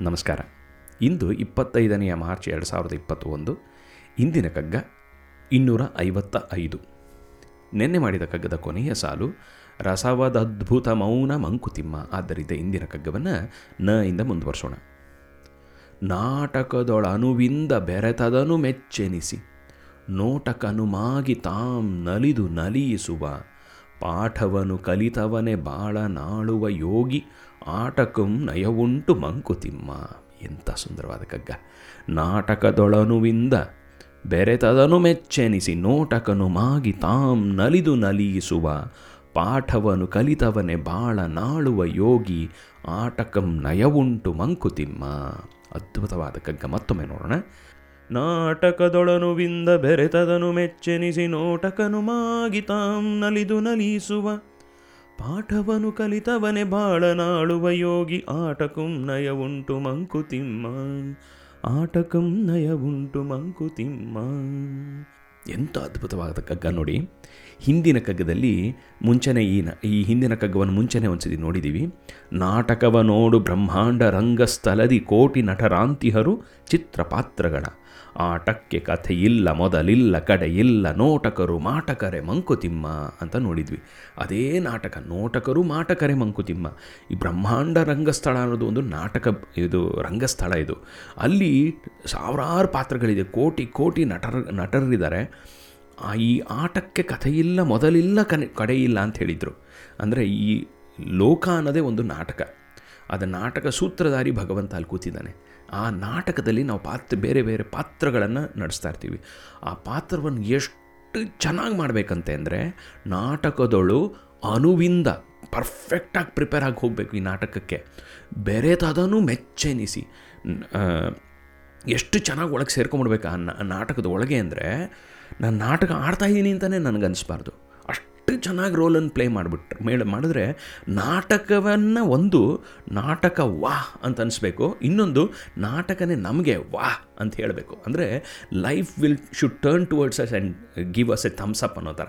ನಮಸ್ಕಾರ. ಇಂದು ಇಪ್ಪತ್ತೈದನೆಯ ಮಾರ್ಚ್ ಎರಡು ಸಾವಿರದ ಇಪ್ಪತ್ತೊಂದು, ಇಂದಿನ ಕಗ್ಗ ಇನ್ನೂರ ಐವತ್ತ ಐದು. ನಿನ್ನೆ ಮಾಡಿದ ಕಗ್ಗದ ಕೊನೆಯ ಸಾಲು ರಸವದದ್ಭುತ ಮೌನ ಮಂಕುತಿಮ್ಮ. ಆದ್ದರಿಂದ ಇಂದಿನ ಕಗ್ಗವನ್ನು ನ ಇಂದ ಮುಂದುವರ್ಸೋಣ. ನಾಟಕದೊಳನುವಿಂದ ಬೆರೆತದನು ಮೆಚ್ಚೆನಿಸಿ. ನೋಟಕನು ಮಾಗಿ ತಾಂ ನಲಿದು ನಲಿಯಿಸುವ ಪಾಠವನು ಕಲಿತವನೇ ಬಾಳ ನಾಳುವ ಯೋಗಿ, ಆಟಕಂ ನಯವುಂಟು ಮಂಕುತಿಮ್ಮ. ಎಂಥ ಸುಂದರವಾದ ಕಗ್ಗ. ನಾಟಕದೊಳನುವಿಂದ ಬೆರೆತದನು ಮೆಚ್ಚೆನಿಸಿ, ನೋಟಕನು ಮಾಗಿ ತಾಂ ನಲಿದು ನಲಿಯಿಸುವ. ಪಾಠವನು ಕಲಿತವನೇ ಬಾಳ ನಾಳುವ ಯೋಗಿ, ಆಟಕಂ ನಯವುಂಟು ಮಂಕುತಿಮ್ಮ. ಅದ್ಭುತವಾದ ಕಗ್ಗ. ಮತ್ತೊಮ್ಮೆ ನೋಡೋಣ. ನಾಟಕದೊಳನುವಿಂದ ಬೆರೆತದನು ಮೆಚ್ಚೆನಿಸಿ ನೋಟಕನು ಮಾಗಿ ತಾಂ ನಲಿದು ನಲಿಸುವ. ಪಾಠವನು ಕಲಿತವನೆ ಬಾಳನಾಳುವ ಯೋಗಿ ಆಟಕಂ ನಯ ಉಂಟು ಮಂಕುತಿಮ್ಮ ಆಟಕಂ ನಯ ಉಂಟು ಮಂಕುತಿಮ್ಮ ಎಂಥ ಅದ್ಭುತವಾದ ಕಗ್ಗ ನೋಡಿ. ಹಿಂದಿನ ಕಗ್ಗದಲ್ಲಿ ಮುಂಚೆನೇ ಈ ಈ ಹಿಂದಿನ ಕಗ್ಗವನ್ನು ಮುಂಚೆನೇ ಒಂದ್ಸತಿ ನೋಡಿದ್ದೀವಿ ನಾಟಕವ ನೋಡು ಬ್ರಹ್ಮಾಂಡ ರಂಗಸ್ಥಲದಿ ಕೋಟಿ ನಟರಾಂತಿಹರು ಚಿತ್ರಪಾತ್ರಗಳ. ಆಟಕ್ಕೆ ಇಲ್ಲ, ಮೊದಲಿಲ್ಲ, ಕಡೆ ಇಲ್ಲ, ನೋಟಕರು ಮಾಟಕರೆ ಮಂಕುತಿಮ್ಮ ಅಂತ ನೋಡಿದ್ವಿ. ಅದೇ ನಾಟಕ, ನೋಟಕರು ಮಾಟಕರೆ ಮಂಕುತಿಮ್ಮ. ಈ ಬ್ರಹ್ಮಾಂಡ ರಂಗಸ್ಥಳ ಅನ್ನೋದು ಒಂದು ನಾಟಕ, ಇದು ರಂಗಸ್ಥಳ ಇದು. ಅಲ್ಲಿ ಸಾವಿರಾರು ಪಾತ್ರಗಳಿದೆ, ಕೋಟಿ ಕೋಟಿ ನಟರ, ನಟರಿದ್ದಾರೆ. ಈ ಆಟಕ್ಕೆ ಕಥೆ ಇಲ್ಲ, ಮೊದಲಿಲ್ಲ, ಕನೆ, ಕಡೆ ಇಲ್ಲ ಅಂತ ಹೇಳಿದರು. ಅಂದರೆ ಈ ಲೋಕ ಅನ್ನೋದೇ ಒಂದು ನಾಟಕ. ಅದು ನಾಟಕ ಸೂತ್ರಧಾರಿ ಭಗವಂತ ಅಲ್ಲಿ ಕೂತಿದ್ದಾನೆ. ಆ ನಾಟಕದಲ್ಲಿ ನಾವು ಪಾತ್ರ, ಬೇರೆ ಬೇರೆ ಪಾತ್ರಗಳನ್ನು ನಡೆಸ್ತಾ ಇರ್ತೀವಿ. ಆ ಪಾತ್ರವನ್ನು ಎಷ್ಟು ಚೆನ್ನಾಗಿ ಮಾಡಬೇಕಂತೆ ಅಂದರೆ ನಾಟಕದೊಳು ಅನುವಿಂದ ಪರ್ಫೆಕ್ಟಾಗಿ ಪ್ರಿಪೇರ್ ಆಗಿ ಹೋಗಬೇಕು ಈ ನಾಟಕಕ್ಕೆ. ಬೆರೆತದನ್ನು ಮೆಚ್ಚೆನಿಸಿ. ಎಷ್ಟು ಚೆನ್ನಾಗಿ ಒಳಗೆ ಸೇರ್ಕೊಂಬಿಡ್ಬೇಕು ಆ ನಾಟಕದ ಒಳಗೆ ಅಂದರೆ, ನಾನು ನಾಟಕ ಆಡ್ತಾಯಿದ್ದೀನಿ ಅಂತಲೇ ನನಗೆ ಅಷ್ಟು ಚೆನ್ನಾಗಿ ರೋಲನ್ನು ಪ್ಲೇ ಮಾಡಿಬಿಟ್ರು. ಮೇಡ ಮಾಡಿದ್ರೆ ನಾಟಕವನ್ನು ಒಂದು ನಾಟಕ ವಾಹ್ ಅಂತ ಅನಿಸ್ಬೇಕು. ಇನ್ನೊಂದು ನಾಟಕನೇ ನಮಗೆ ವಾಹ್ ಅಂತ ಹೇಳಬೇಕು. ಅಂದರೆ life will, should turn towards us and give us a up ಅನ್ನೋ ಥರ.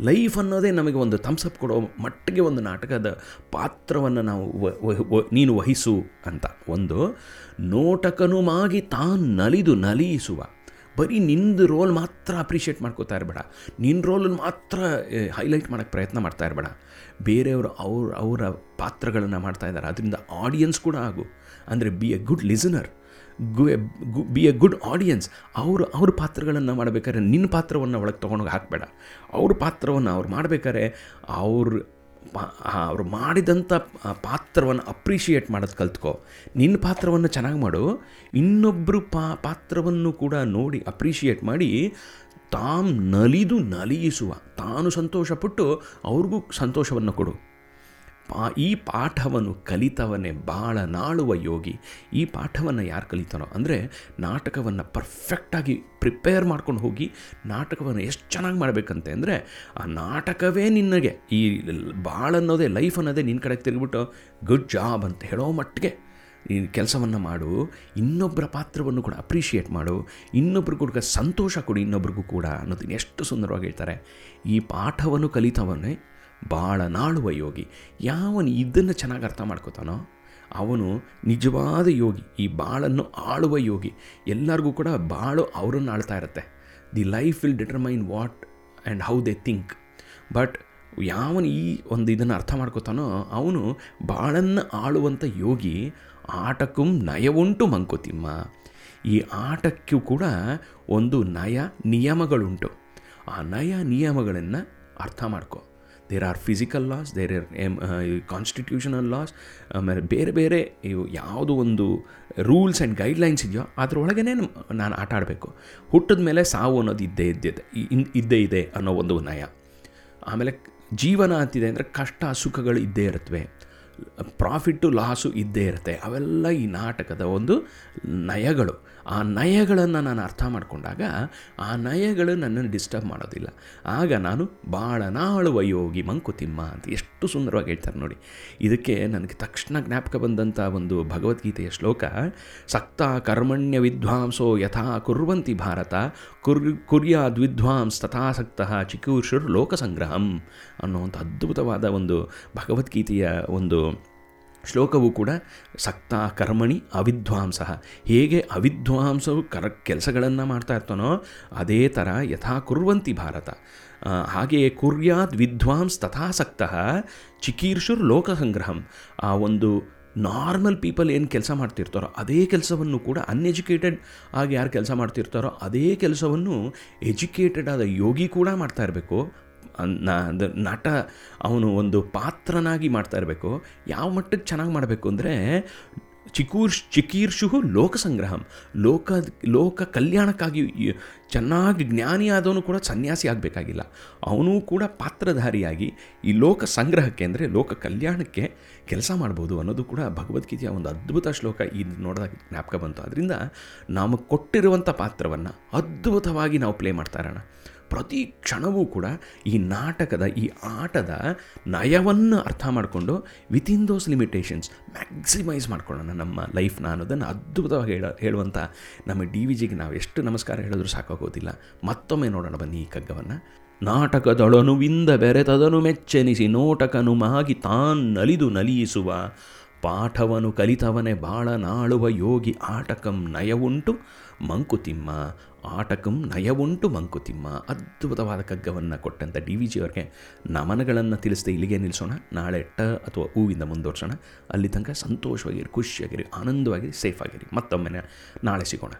ಲೈಫ್ ಅನ್ನೋದೇ ನಮಗೆ ಒಂದು ಥಮ್ಸ್ ಅಪ್ ಕೊಡೋ ಮಟ್ಟಿಗೆ ಒಂದು ನಾಟಕದ ಪಾತ್ರವನ್ನು ನಾವು ನೀನು ವಹಿಸು ಅಂತ. ಒಂದು ನೋಟಕನುಮಾಗಿ ತಾನು ನಲಿದು ನಲಿಯಿಸುವ ಬರೀ ನಿಂದು ರೋಲ್ ಮಾತ್ರ ಅಪ್ರಿಷಿಯೇಟ್ ಮಾಡ್ಕೋತಾ ಇರಬೇಡ. ನಿನ್ನ ರೋಲನ್ನು ಮಾತ್ರ ಹೈಲೈಟ್ ಮಾಡೋಕ್ಕೆ ಪ್ರಯತ್ನ ಮಾಡ್ತಾ ಇರಬೇಡ. ಬೇರೆಯವರು ಅವ್ರ, ಅವರ ಪಾತ್ರಗಳನ್ನು ಮಾಡ್ತಾ ಇದ್ದಾರೆ. ಅದರಿಂದ ಆಡಿಯನ್ಸ್ ಕೂಡ ಆಗು. ಅಂದರೆ ಬಿ ಎ ಗುಡ್ ಲಿಸನರ್ ಗು ಬಿ ಎ ಗುಡ್ ಆಡಿಯನ್ಸ್ ಅವರು, ಅವ್ರ ಪಾತ್ರಗಳನ್ನು ಮಾಡಬೇಕಾದ್ರೆ ನಿನ್ನ ಪಾತ್ರವನ್ನು ಒಳಗೆ ತೊಗೊಂಡೋಗಿ ಹಾಕಬೇಡ. ಅವ್ರ ಪಾತ್ರವನ್ನು ಅವ್ರು ಮಾಡಬೇಕಾದ್ರೆ ಅವ್ರ ಅವ್ರು ಮಾಡಿದಂಥ ಪಾತ್ರವನ್ನು ಅಪ್ರಿಷಿಯೇಟ್ ಮಾಡೋದು ಕಲ್ತ್ಕೋ. ನಿನ್ನ ಪಾತ್ರವನ್ನು ಚೆನ್ನಾಗಿ ಮಾಡು. ಇನ್ನೊಬ್ಬರು ಪಾ, ಪಾತ್ರವನ್ನು ಕೂಡ ನೋಡಿ ಅಪ್ರಿಷಿಯೇಟ್ ಮಾಡಿ ತಾಮ್ ನಲಿದು ನಲಿಯಿಸುವ. ತಾನು ಸಂತೋಷಪಟ್ಟು ಅವ್ರಿಗೂ ಸಂತೋಷವನ್ನು ಕೊಡು. ಪಾ, ಈ ಪಾಠವನ್ನು ಕಲಿತವನೇ ಭಾಳ ನಾಳುವ ಯೋಗಿ. ಈ ಪಾಠವನ್ನು ಯಾರು ಕಲಿತಾನೋ, ಅಂದರೆ ನಾಟಕವನ್ನು ಪರ್ಫೆಕ್ಟಾಗಿ ಪ್ರಿಪೇರ್ ಮಾಡ್ಕೊಂಡು ಹೋಗಿ ನಾಟಕವನ್ನು ಎಷ್ಟು ಚೆನ್ನಾಗಿ ಮಾಡಬೇಕಂತೆ ಅಂದರೆ, ಆ ನಾಟಕವೇ ನಿನಗೆ. ಈ ಭಾಳ ಅನ್ನೋದೇ ಲೈಫ್ ಅನ್ನೋದೇ ನಿನ್ನ ಕಡೆಗೆ ತಿರುಗಿಬಿಟ್ಟು ಗುಡ್ ಜಾಬ್ ಅಂತ ಹೇಳೋ ಮಟ್ಟಿಗೆ ಈ ಕೆಲಸವನ್ನು ಮಾಡು. ಇನ್ನೊಬ್ಬರ ಪಾತ್ರವನ್ನು ಕೂಡ ಅಪ್ರಿಷಿಯೇಟ್ ಮಾಡು. ಇನ್ನೊಬ್ರಿಗೂ ಕೂಡ ಸಂತೋಷ ಕೊಡು, ಇನ್ನೊಬ್ರಿಗೂ ಕೂಡ ಅನ್ನೋದನ್ನು ಎಷ್ಟು ಸುಂದರವಾಗಿ ಹೇಳ್ತಾರೆ. ಈ ಪಾಠವನ್ನು ಕಲಿತವನ್ನೇ ಭಾಳ ನಾಳುವ ಯೋಗಿ. ಯಾವನು ಇದನ್ನು ಚೆನ್ನಾಗಿ ಅರ್ಥ ಮಾಡ್ಕೋತಾನೋ ಅವನು ನಿಜವಾದ ಯೋಗಿ, ಈ ಬಾಳನ್ನು ಆಳುವ ಯೋಗಿ. ಎಲ್ಲರಿಗೂ ಕೂಡ ಬಾಳು ಅವರನ್ನು ಆಳ್ತಾ ಇರುತ್ತೆ. The life will determine what and how they think. But ಯಾವನು ಈ ಒಂದು ಇದನ್ನು ಅರ್ಥ ಮಾಡ್ಕೋತಾನೋ ಅವನು ಬಾಳನ್ನು ಆಳುವಂಥ ಯೋಗಿ, ಆಟಕ್ಕೂ ನಯವುಂಟು ಮಂಕುತಿಮ್ಮ. ಈ ಆಟಕ್ಕೂ ಕೂಡ ಒಂದು ನಯ ನಿಯಮಗಳುಂಟು. ಆ ನಯ ನಿಯಮಗಳನ್ನು ಅರ್ಥ ಮಾಡ್ಕೋ. There are physical laws there are um constitutional laws ಆಮೇಲೆ ಬೇರೆ ಬೇರೆ ಇವು ಯಾವುದು ಒಂದು ರೂಲ್ಸ್ ಆ್ಯಂಡ್ ಗೈಡ್ಲೈನ್ಸ್ ಇದೆಯೋ ಅದರೊಳಗೇ ನಾನು ಆಟ ಆಡಬೇಕು. ಹುಟ್ಟಿದ ಮೇಲೆ ಸಾವು ಅನ್ನೋದು ಇದ್ದೇ ಇದ್ದಿದೆ ಇದ್ದೇ ಇದೆ ಅನ್ನೋ ಒಂದು ನಯ. ಆಮೇಲೆ ಜೀವನ ಅಂತಿದೆ ಅಂದರೆ ಕಷ್ಟ, ಸುಖಗಳು ಇದ್ದೇ ಇರುತ್ತವೆ ಪ್ರಾಫಿಟ್ಟು ಲಾಸು ಇದ್ದೇ ಇರುತ್ತೆ. ಅವೆಲ್ಲ ಈ ನಾಟಕದ ಒಂದು ನಯಗಳು. ಆ ನಯಗಳನ್ನು ನಾನು ಅರ್ಥ ಮಾಡಿಕೊಂಡಾಗ ಆ ನಯಗಳು ನನ್ನನ್ನು ಡಿಸ್ಟರ್ಬ್ ಮಾಡೋದಿಲ್ಲ. ಆಗ ನಾನು ಭಾಳ ನಾಳುವ ಯೋಗಿ ಮಂಕುತಿಮ್ಮ ಅಂತ ಎಷ್ಟು ಸುಂದರವಾಗಿ ಹೇಳ್ತಾರೆ ನೋಡಿ. ಇದಕ್ಕೆ ನನಗೆ ತಕ್ಷಣ ಜ್ಞಾಪಕ ಬಂದಂಥ ಒಂದು ಭಗವದ್ಗೀತೆಯ ಶ್ಲೋಕ, ಸಕ್ತ ಕರ್ಮಣ್ಯ ವಿದ್ವಾಂಸೋ ಯಥಾ ಕುರ್ವಂತಿ ಭಾರತ, ಕುರ್ ಕುರ್ಯಾದ್ ವಿದ್ವಾಂಸ್ ತಥಾಸಕ್ತ ಚಿಕೂರ್ಷುರ್ ಲೋಕಸಂಗ್ರಹಂ ಅನ್ನುವಂಥ ಅದ್ಭುತವಾದ ಒಂದು ಭಗವದ್ಗೀತೆಯ ಒಂದು ಶ್ಲೋಕವು ಕೂಡ ಸಕ್ತ ಕರ್ಮಣಿ ಅವಿದ್ವಾಂಸ ಹೇಗೆ ಅವಿದ್ವಾಂಸವು ಕರ ಕೆಲಸಗಳನ್ನು ಮಾಡ್ತಾ ಇರ್ತಾನೋ ಅದೇ ಥರ ಯಥಾ ಕುರ್ವಂತಿ ಭಾರತ. ಹಾಗೆಯೇ ಕುರ್ಯಾದ್ ವಿದ್ವಾಂಸ್ ತಥಾಸಕ್ತ ಚಿಕೀರ್ಷುರ್ ಲೋಕಸಂಗ್ರಹಂ. ಆ ಒಂದು ನಾರ್ಮಲ್ ಪೀಪಲ್ ಏನು ಕೆಲಸ ಮಾಡ್ತಿರ್ತಾರೋ ಅದೇ ಕೆಲಸವನ್ನು ಕೂಡ ಅನ್ಎಜುಕೇಟೆಡ್ ಆಗಿ ಯಾರು ಕೆಲಸ ಮಾಡ್ತಿರ್ತಾರೋ ಅದೇ ಕೆಲಸವನ್ನು ಎಜುಕೇಟೆಡ್ ಆದ ಯೋಗಿ ಕೂಡ ಮಾಡ್ತಾ ಇರಬೇಕು. ನಟ ಅವನು ಒಂದು ಪಾತ್ರನಾಗಿ ಮಾಡ್ತಾ ಇರಬೇಕು. ಯಾವ ಮಟ್ಟಕ್ಕೆ ಚೆನ್ನಾಗಿ ಮಾಡಬೇಕು ಅಂದರೆ ಚಿಕೂರ್ ಚಿಕೀರ್ಷು ಲೋಕ ಸಂಗ್ರಹಂ. ಲೋಕ ಲೋಕ ಕಲ್ಯಾಣಕ್ಕಾಗಿ ಚೆನ್ನಾಗಿ ಜ್ಞಾನಿ ಆದವನು ಕೂಡ ಸನ್ಯಾಸಿ ಆಗಬೇಕಾಗಿಲ್ಲ. ಅವನು ಕೂಡ ಪಾತ್ರಧಾರಿಯಾಗಿ ಈ ಲೋಕ ಸಂಗ್ರಹಕ್ಕೆ ಅಂದರೆ ಲೋಕ ಕಲ್ಯಾಣಕ್ಕೆ ಕೆಲಸ ಮಾಡ್ಬೋದು ಅನ್ನೋದು ಕೂಡ ಭಗವದ್ಗೀತೆಯ ಒಂದು ಅದ್ಭುತ ಶ್ಲೋಕ ಈ ನೋಡಿದಾಗ ಜ್ಞಾಪಕ ಬಂತು. ಅದರಿಂದ ನಮಗೆ ಕೊಟ್ಟಿರುವಂಥ ಪಾತ್ರವನ್ನು ಅದ್ಭುತವಾಗಿ ನಾವು ಪ್ಲೇ ಮಾಡ್ತಾ ಇರೋಣ. ಪ್ರತಿ ಕ್ಷಣವೂ ಕೂಡ ಈ ನಾಟಕದ, ಈ ಆಟದ ನಯವನ್ನು ಅರ್ಥ ಮಾಡಿಕೊಂಡು ವಿತಿನ್ ದೋಸ್ ಲಿಮಿಟೇಷನ್ಸ್ ಮ್ಯಾಕ್ಸಿಮೈಸ್ ಮಾಡ್ಕೊಳ್ಳೋಣ ನಮ್ಮ ಲೈಫ್ನ ಅನ್ನೋದನ್ನು ಅದ್ಭುತವಾಗಿ ಹೇಳ ಹೇಳುವಂಥ ನಮ್ಮ ಡಿ ವಿ ಜಿಗೆ ನಾವು ಎಷ್ಟು ನಮಸ್ಕಾರ ಹೇಳಿದ್ರೂ ಸಾಕಾಗೋದಿಲ್ಲ. ಮತ್ತೊಮ್ಮೆ ನೋಡೋಣ ಬನ್ನಿ ಈ ಕಗ್ಗವನ್ನು ನಾಟಕದೊಳನುವಿಂದ ಬೆರೆತದನು ಮೆಚ್ಚೆನಿಸಿ ನೋಟಕನು ಮಾಗಿ ತಾನ್ ನಲಿದು ನಲಿಯಿಸುವ ಪಾಠವನು ಕಲಿತವನೇ ಬಾಳ ನಾಳುವ ಯೋಗಿ ಆಟಕಂ ನಯವುಂಟು ಮಂಕುತಿಮ್ಮ ಆಟಕಂ ನಯವುಂಟು ಮಂಕುತಿಮ್ಮ. ಅದ್ಭುತವಾದ ಕಗ್ಗವನ್ನು ಕೊಟ್ಟಂಥ ಡಿ ವಿ ಜಿ ಅವ್ರಿಗೆ ನಮನಗಳನ್ನು ತಿಳಿಸದೆ ಇಲ್ಲಿಗೆ ನಿಲ್ಲಿಸೋಣ ನಾಳೆ ಟ ಅಥವಾ ಹೂವಿಂದ ಮುಂದುವರ್ಸೋಣ. ಅಲ್ಲಿ ತನಕ ಸಂತೋಷವಾಗಿರಿ, ಖುಷಿಯಾಗಿರಿ, ಆನಂದವಾಗಿರಿ ಸೇಫ್ ಆಗಿರಿ ಮತ್ತೊಮ್ಮೆ ನಾಳೆ ಸಿಗೋಣ.